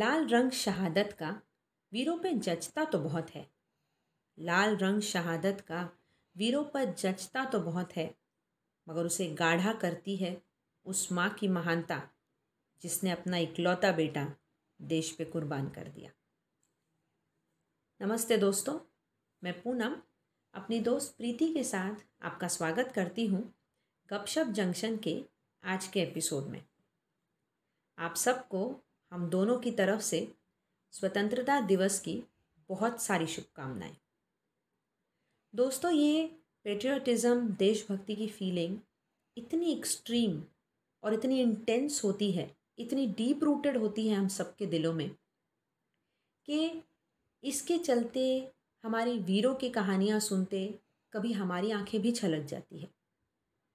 लाल रंग शहादत का वीरों पे जचता तो बहुत है। लाल रंग शहादत का वीरों पर जचता तो बहुत है, मगर उसे गाढ़ा करती है उस माँ की महानता, जिसने अपना इकलौता बेटा देश पे कुर्बान कर दिया। नमस्ते दोस्तों, मैं पूनम, अपनी दोस्त प्रीति के साथ आपका स्वागत करती हूँ गपशप जंक्शन के आज के एपिसोड में। आप सबको हम दोनों की तरफ़ से स्वतंत्रता दिवस की बहुत सारी शुभकामनाएँ। दोस्तों, ये पेट्रियाटिज़म देशभक्ति की फीलिंग इतनी एक्सट्रीम और इतनी इंटेंस होती है, इतनी डीप रूटेड होती है हम सबके दिलों में कि इसके चलते हमारे वीरों की कहानियाँ सुनते कभी हमारी आँखें भी छलक जाती है।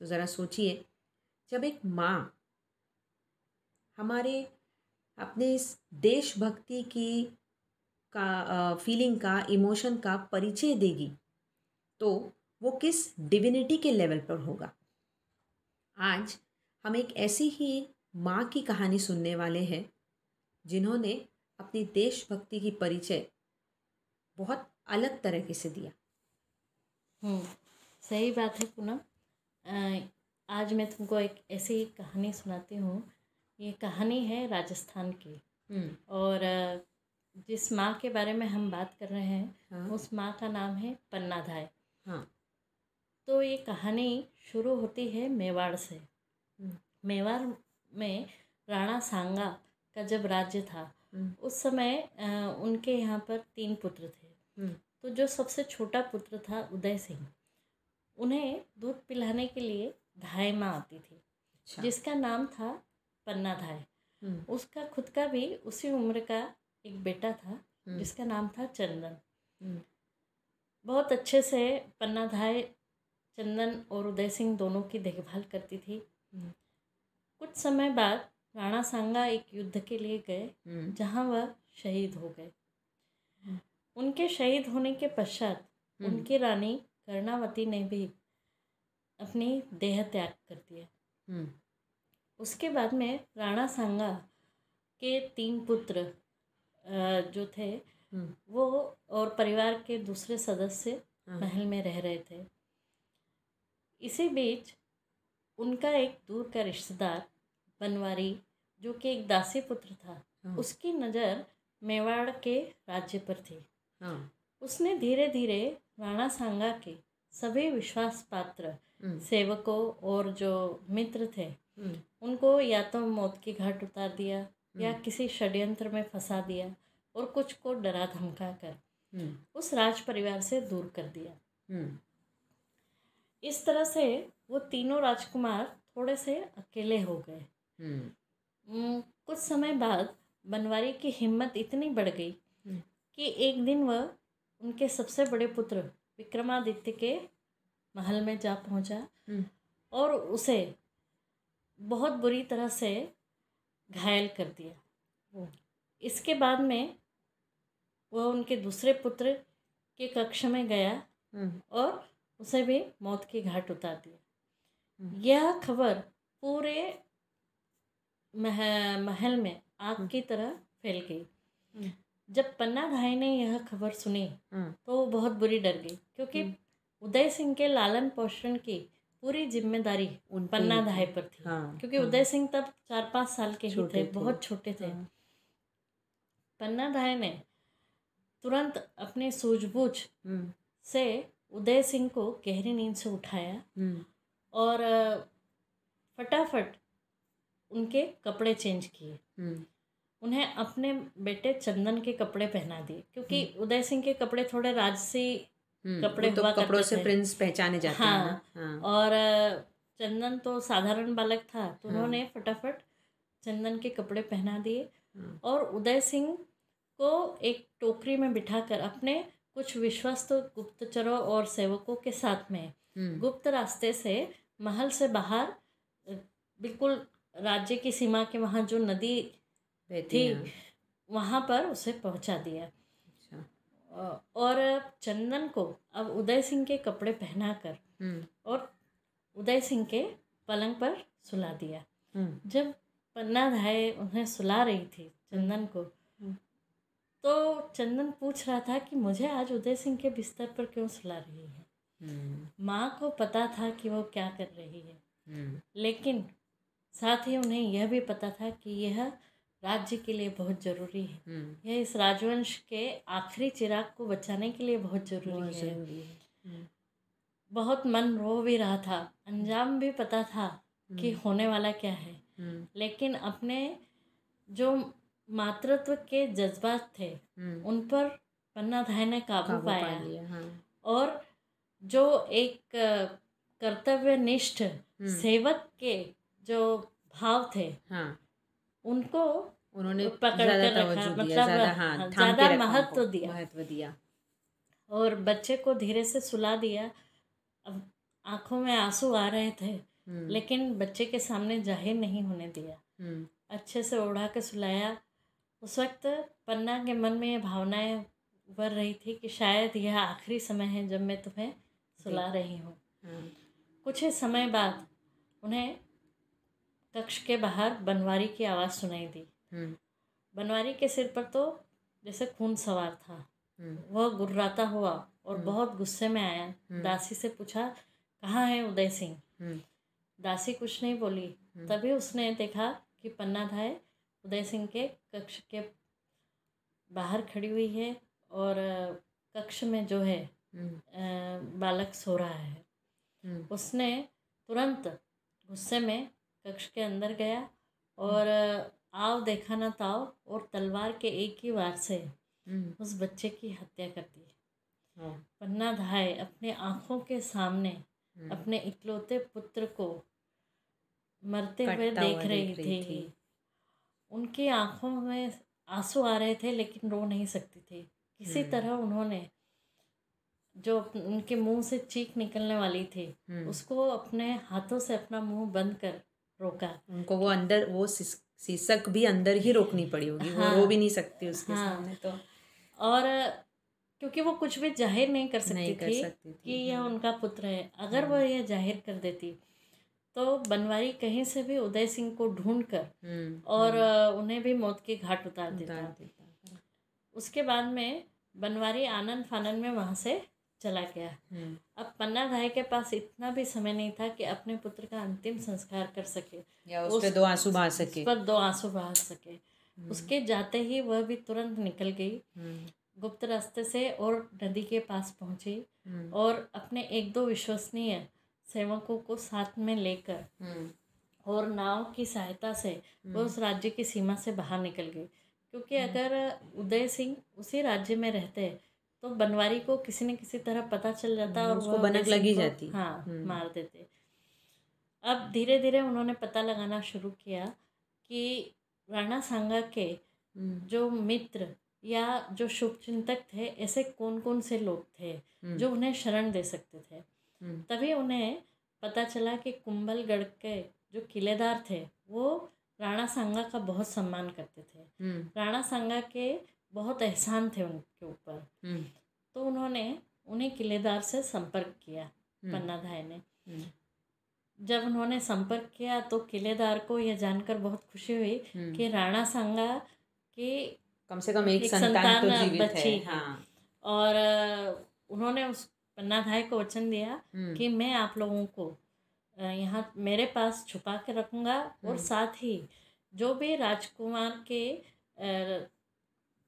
तो ज़रा सोचिए, जब एक माँ हमारे अपने इस देशभक्ति की का फीलिंग का इमोशन का परिचय देगी तो वो किस डिविनिटी के लेवल पर होगा? आज हम एक ऐसी ही माँ की कहानी सुनने वाले हैं, जिन्होंने अपनी देशभक्ति की परिचय बहुत अलग तरीके से दिया। हम्म सही बात है पूनम। आज मैं तुमको एक ऐसी कहानी सुनाती हूँ ये कहानी है राजस्थान की। और जिस माँ के बारे में हम बात कर रहे हैं हाँ। उस माँ का नाम है पन्नाधाय हाँ। तो ये कहानी शुरू होती है मेवाड़ से। मेवाड़ में राणा सांगा का जब राज्य था उस समय उनके यहाँ पर तीन पुत्र थे। तो जो सबसे छोटा पुत्र था उदय सिंह उन्हें दूध पिलाने के लिए धाय माँ आती थी अच्छा। जिसका नाम था पन्ना धाय हम्म, उसका खुद का भी उसी उम्र का एक बेटा था हम्म, जिसका नाम था चंदन। हम्म, बहुत अच्छे से पन्ना धाय चंदन और उदय सिंह दोनों की देखभाल करती थी। कुछ समय बाद राणा सांगा एक युद्ध के लिए गए जहाँ वह शहीद हो गए। उनके शहीद होने के पश्चात। उनकी रानी कर्णावती ने भी अपनी देह त्याग कर दिया। उसके बाद में राणा सांगा के तीन पुत्र जो थे हम्म, वो और परिवार के दूसरे सदस्य हाँ, महल में रह रहे थे। इसी बीच उनका एक दूर का रिश्तेदार बनवारी जो कि एक दासी पुत्र था हाँ, उसकी नज़र मेवाड़ के राज्य पर थी। हाँ, उसने धीरे धीरे राणा सांगा के सभी विश्वास पात्र हम्म, सेवकों और जो मित्र थे उनको या तो मौत की घाट उतार दिया या हम्म, किसी षड्यंत्र में फंसा दिया और कुछ को डरा धमका कर हम्म, उस राज परिवार से दूर कर दिया। हम्म, इस तरह से वो तीनों राजकुमार थोड़े से अकेले हो गए। कुछ समय बाद बनवारी की हिम्मत इतनी बढ़ गई। कि एक दिन वह उनके सबसे बड़े पुत्र विक्रमादित्य के महल में जा पहुँचा और उसे बहुत बुरी तरह से घायल कर दिया। इसके बाद में वह उनके दूसरे पुत्र के कक्ष में गया हम्म, और उसे भी मौत की घाट उतार दिया। हम्म। यह खबर पूरे मह, महल में आग की तरह फैल गई। हम्म। जब पन्ना भाई ने यह खबर सुनी तो वो बहुत बुरी डर गई क्योंकि हम्म। उदय सिंह के लालन पोषण की पूरी ज़िम्मेदारी उन पन्ना धाई पर थी। हाँ, क्योंकि हाँ, उदय सिंह तब चार पाँच साल के ही थे। बहुत छोटे थे। हाँ, पन्ना धाय ने तुरंत अपने सूझबूझ हम्म, से उदय सिंह को गहरी नींद से उठाया हम्म, और फटाफट उनके कपड़े चेंज किए। हम्म, उन्हें अपने बेटे चंदन के कपड़े पहना दिए क्योंकि उदय सिंह के कपड़े थोड़े राजसी कपड़े तो कपड़ों से प्रिंस पहचाने जाते हैं हाँ, ना। हाँ, और चंदन तो साधारण बालक था तो उन्होंने हाँ। उन्होंने फटाफट चंदन के कपड़े पहना दिए। हाँ, और उदय सिंह को एक टोकरी में बिठाकर अपने कुछ विश्वस्त गुप्तचरों और सेवकों के साथ में हम्म, गुप्त रास्ते से महल से बाहर बिल्कुल राज्य की सीमा के वहाँ जो नदी थी हैं, वहाँ पर उसे पहुँचा दिया। और चंदन को अब उदय सिंह के कपड़े पहनाकर हम्म, और उदय सिंह के पलंग पर सुला दिया। हम्म, जब पन्ना धाय उन्हें सुला रही थी चंदन को तो चंदन पूछ रहा था कि मुझे आज उदय सिंह के बिस्तर पर क्यों सुला रही है? हम्म। माँ को पता था कि वो क्या कर रही है। हम्म। लेकिन साथ ही उन्हें यह भी पता था कि यह राज्य के लिए बहुत ज़रूरी है। हम्म। यह इस राजवंश के आखिरी चिराग को बचाने के लिए बहुत ज़रूरी है। है। हम्म, बहुत मन रो भी रहा था। अंजाम भी पता था कि होने वाला क्या है। हम्म। लेकिन अपने जो मातृत्व के जज्बात थे हम्म। उन पर पन्ना धाय ने काबू पाया। हाँ। और जो एक अ, कर्तव्यनिष्ठ सेवक के जो भाव थे हाँ। उनको उन्होंने पकड़ कर रखा, मतलब, ज़्यादा हाँ, हाँ ज़्यादा महत्व दिया। महत्व दिया। और बच्चे को धीरे से सुला दिया। अब आँखों में आँसू आ रहे थे हम्म, लेकिन बच्चे के सामने ज़ाहिर नहीं होने दिया। हम्म। अच्छे से ओढ़ा के सुलाया। उस वक्त पन्ना के मन में ये भावनाएँ उभर रही थी कि शायद यह आखिरी समय है जब मैं तुम्हें सुला रही हूँ। हाँ। कुछ ही समय बाद उन्हें कक्ष के बाहर बनवारी की आवाज़ सुनाई दी। हम्म। बनवारी के सिर पर तो जैसे खून सवार था। हम्म। वह गुर्राता हुआ और बहुत गुस्से में आया। दासी से पूछा कहाँ है उदय सिंह? हम्म। दासी कुछ नहीं बोली। तभी उसने देखा कि पन्ना धाय उदय सिंह के कक्ष के बाहर खड़ी हुई है और कक्ष में जो है हम्म। बालक सो रहा है। हम्म। उसने तुरंत गुस्से में कक्ष के अंदर गया और आओ देखा ना ताओ और तलवार के एक ही वार से हम्म। उस बच्चे की हत्या कर दी। हाँ, पन्ना धाय अपने आँखों के सामने हम्म, अपने इकलौते पुत्र को मरते हुए देख रही थी। थी। उनकी आँखों में आँसू आ रहे थे लेकिन रो नहीं सकती थी। किसी हम्म। तरह उन्होंने जो उनके मुँह से चीख निकलने वाली थी हम्म। उसको अपने हाथों से अपना मुँह बंद कर रोका। उनको वो अंदर वो शीर्षक भी अंदर ही रोकनी पड़ी होगी। वो हाँ। रो भी नहीं सकती उसके हाँ। सामने तो। और क्योंकि वो कुछ भी ज़ाहिर नहीं कर सकती नहीं कर थी सकती थी कि यह हाँ। उनका पुत्र है। अगर हाँ, वो यह ज़ाहिर कर देती तो बनवारी कहीं से भी उदय सिंह को ढूंढ कर हम्म, और उन्हें भी मौत के घाट उतार देता। उसके बाद में बनवारी आनंद फानंद में वहाँ से चला गया। हम्म, अब पन्ना भाई के पास इतना भी समय नहीं था कि अपने पुत्र का अंतिम संस्कार कर सके। या उस- उस पे दो आँसू बहा सके। उस पर दो आँसू बहा सके। उसके जाते ही वह भी तुरंत निकल गई। हम्म, गुप्त रास्ते से और नदी के पास पहुँची हम्म, और अपने एक दो विश्वसनीय सेवकों को साथ में लेकर हम्म, और नाव की सहायता से वह उस राज्य की सीमा से बाहर निकल गई। क्योंकि अगर उदय सिंह उसी राज्य में रहते तो बनवारी को किसी न किसी तरह पता चल जाता और उसको बनक लगी जाती। हाँ हम्म। मार देते। अब धीरे धीरे उन्होंने पता लगाना शुरू किया कि राणा सांगा के हम्म, जो मित्र या जो शुभचिंतक थे ऐसे कौन कौन से लोग थे हम्म, जो उन्हें शरण दे सकते थे? हम्म, तभी उन्हें पता चला कि कुंभलगढ़ के जो किलेदार थे वो राणा सांगा का बहुत सम्मान करते थे। हम्म, राणा सांगा के बहुत एहसान थे उनके ऊपर। हम्म, तो उन्होंने उन्हें किलेदार से संपर्क किया हम्म, पन्ना धाय ने। हम्म, जब उन्होंने संपर्क किया तो किलेदार को यह जानकर बहुत खुशी हुई। कि राणा सांगा की कम से कम एक एक संतान तो संतान जीवित बची है है। और उन्होंने उस पन्ना धाय को वचन दिया कि मैं आप लोगों को यहाँ मेरे पास छुपा के रखूँगा और साथ ही जो भी राजकुमार के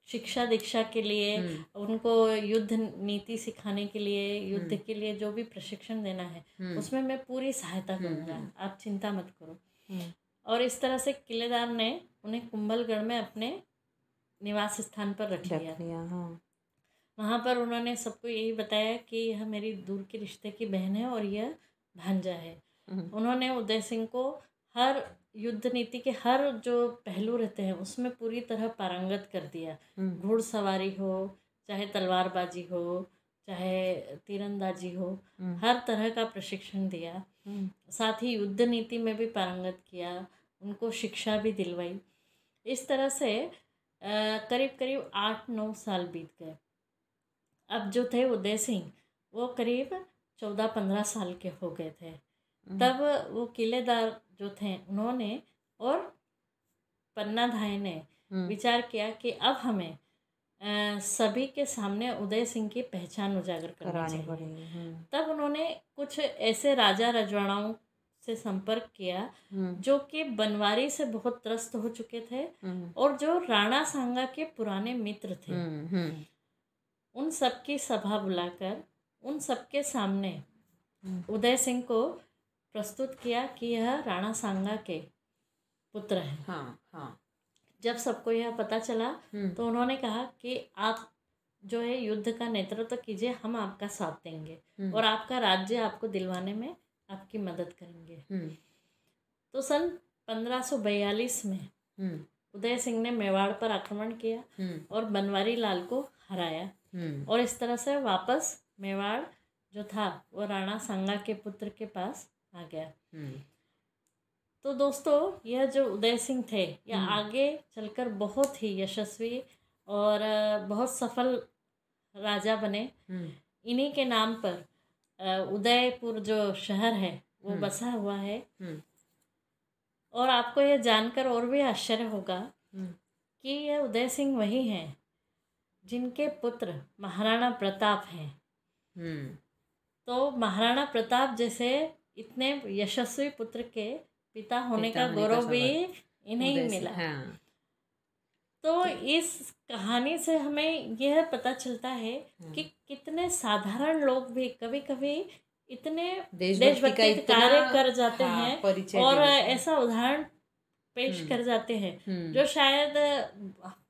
शिक्षा दीक्षा के लिए हम्म, उनको युद्ध नीति सिखाने के लिए युद्ध के लिए जो भी प्रशिक्षण देना है हम्म, उसमें मैं पूरी सहायता करूँगा। आप चिंता मत करो। हम्म, और इस तरह से किलेदार ने उन्हें कुंभलगढ़ में अपने निवास स्थान पर रख लिया हाँ। वहाँ पर उन्होंने सबको यही बताया कि यह मेरी दूर के रिश्ते की बहन है और यह भांजा है। हम्म, उन्होंने उदय सिंह को हर युद्ध नीति के हर जो पहलू रहते हैं उसमें पूरी तरह पारंगत कर दिया। हम्म, घुड़सवारी हो चाहे तलवारबाजी हो चाहे तीरंदाजी हो हम्म, हर तरह का प्रशिक्षण दिया। हम्म, साथ ही युद्ध नीति में भी पारंगत किया उनको शिक्षा भी दिलवाई। इस तरह से करीब करीब आठ नौ साल बीत गए। अब जो थे उदय सिंह वो करीब चौदह पंद्रह साल के हो गए थे। तब वो किलेदार जो थे उन्होंने और पन्ना धाय ने हम्म, विचार किया कि अब हमें अ, सभी के सामने उदय सिंह की पहचान उजागर करनी चाहिए। पड़ेगी हम्म, तब उन्होंने कुछ ऐसे राजा रजवाड़ाओं से संपर्क किया हम्म, जो कि बनवारी से बहुत त्रस्त हो चुके थे और जो राणा सांगा के पुराने मित्र थे। उन सबकी सभा बुलाकर उन सबके सामने उदय सिंह को प्रस्तुत किया कि यह राणा सांगा के पुत्र हैं। हाँ हाँ। जब सबको यह पता चला हम्म, तो उन्होंने कहा कि आप जो है युद्ध का नेतृत्व कीजिए हम आपका साथ देंगे हम्म, और आपका राज्य आपको दिलवाने में आपकी मदद करेंगे। हम्म, तो सन 1542 में उदय सिंह ने मेवाड़ पर आक्रमण किया और बनवारी लाल को हराया। और इस तरह से वापस मेवाड़ जो था वो राणा सांगा के पुत्र के पास आ गया। हम्म, तो दोस्तों यह जो उदय सिंह थे यह हम्म। आगे चलकर बहुत ही यशस्वी और बहुत सफल राजा बने। हम्म, इन्हीं के नाम पर उदयपुर जो शहर है वो। बसा हुआ है। हम्म, और आपको यह जानकर और भी आश्चर्य होगा कि यह उदय सिंह वही हैं जिनके पुत्र महाराणा प्रताप हैं। हम्म, तो महाराणा प्रताप जैसे इतने यशस्वी पुत्र के पिता होने पिता का गौरव भी इन्हें ही मिला हाँ तो इस कहानी से हमें यह पता चलता है हाँ। कि कितने साधारण लोग भी कभी कभी इतने देशभक्ति कार्य कर जाते हाँ, हैं और। ऐसा उदाहरण पेश हम्म। कर जाते हैं हम्म, जो शायद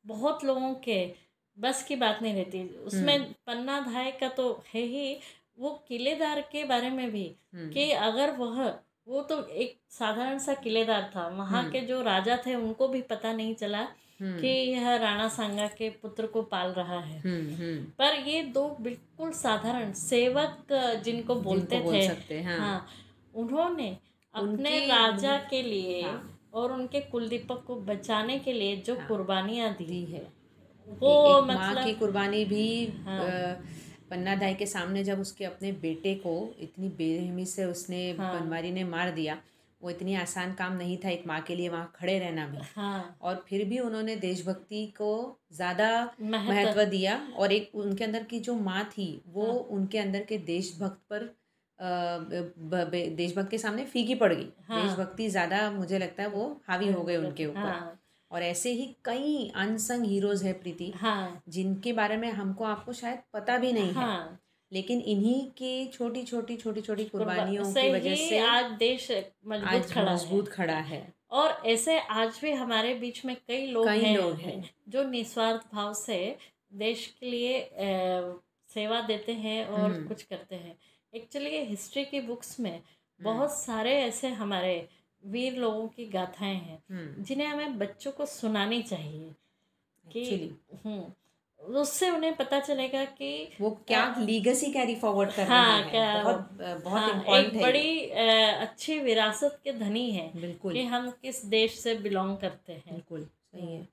बहुत लोगों के बस की बात नहीं रहती उसमें हम्म। पन्ना धाय का तो है ही वो किलेदार के बारे में भी हम्म, कि अगर वह वो तो एक साधारण सा किलेदार था वहाँ हम्म। के जो राजा थे उनको भी पता नहीं चला हम्म, कि यह राणा सांगा के पुत्र को पाल रहा है पर ये दो बिल्कुल साधारण सेवक जिनको बोलते जिनको बोल थे सकते हैं हाँ, उन्होंने अपने राजा के लिए हाँ। और उनके कुलदीपक को बचाने के लिए जो हाँ। कुर्बानियाँ दी है वो मतलब की कुर्बानी भी हाँ। अ, पन्ना दाई के सामने जब उसके अपने बेटे को इतनी बेरहमी से उसने हाँ। बनवारी ने मार दिया वो इतनी आसान काम नहीं था एक माँ के लिए वहाँ खड़े रहना भी हाँ और फिर भी उन्होंने देशभक्ति को ज़्यादा महत्व दिया और एक उनके अंदर की जो माँ थी वो हाँ। उनके अंदर के देशभक्त पर देशभक्त के सामने फीकी पड़ गई हाँ। देशभक्ति ज़्यादा मुझे लगता है वो हावी हो गए उनके ऊपर हाँ और ऐसे ही कई अनसंग हीरोज है प्रीति हाँ जिनके बारे में हमको आपको शायद पता भी नहीं हाँ. है लेकिन इन्हीं की छोटी छोटी छोटी छोटी कुर्बानियों की वजह से आज देश मज़बूत खड़ा मज़बूत है खड़ा है और ऐसे आज भी हमारे बीच में कई लोग कई हैं लोग हैं। जो निस्वार्थ भाव से देश के लिए अ, सेवा देते हैं और हम्म। कुछ करते हैं एक्चुअली हिस्ट्री की बुक्स में बहुत सारे ऐसे हमारे वीर लोगों की गाथाएँ हैं हम्म। जिन्हें हमें बच्चों को सुनानी चाहिए कि हम्म उससे उन्हें पता चलेगा कि वो क्या लीगेसी कैरी फॉरवर्ड कर हाँ, रहे हैं। क्या- बहुत बहुत हाँ, एक है बड़ी अच्छी विरासत के धनी है बिल्कुल। कि हम किस देश से बिलोंग करते हैं। बिल्कुल सही है।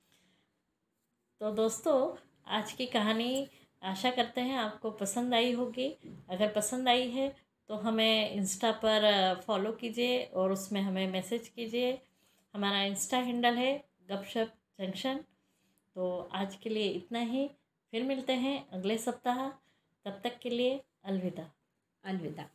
तो दोस्तों आज की कहानी आशा करते हैं आपको पसंद आई होगी। अगर पसंद आई है तो हमें इंस्टा पर फॉलो कीजिए और उसमें हमें मैसेज कीजिए। हमारा इंस्टा हैंडल है गपशप जंक्शन तो आज के लिए इतना ही। फिर मिलते हैं अगले सप्ताह। तब तक के लिए अलविदा। अलविदा।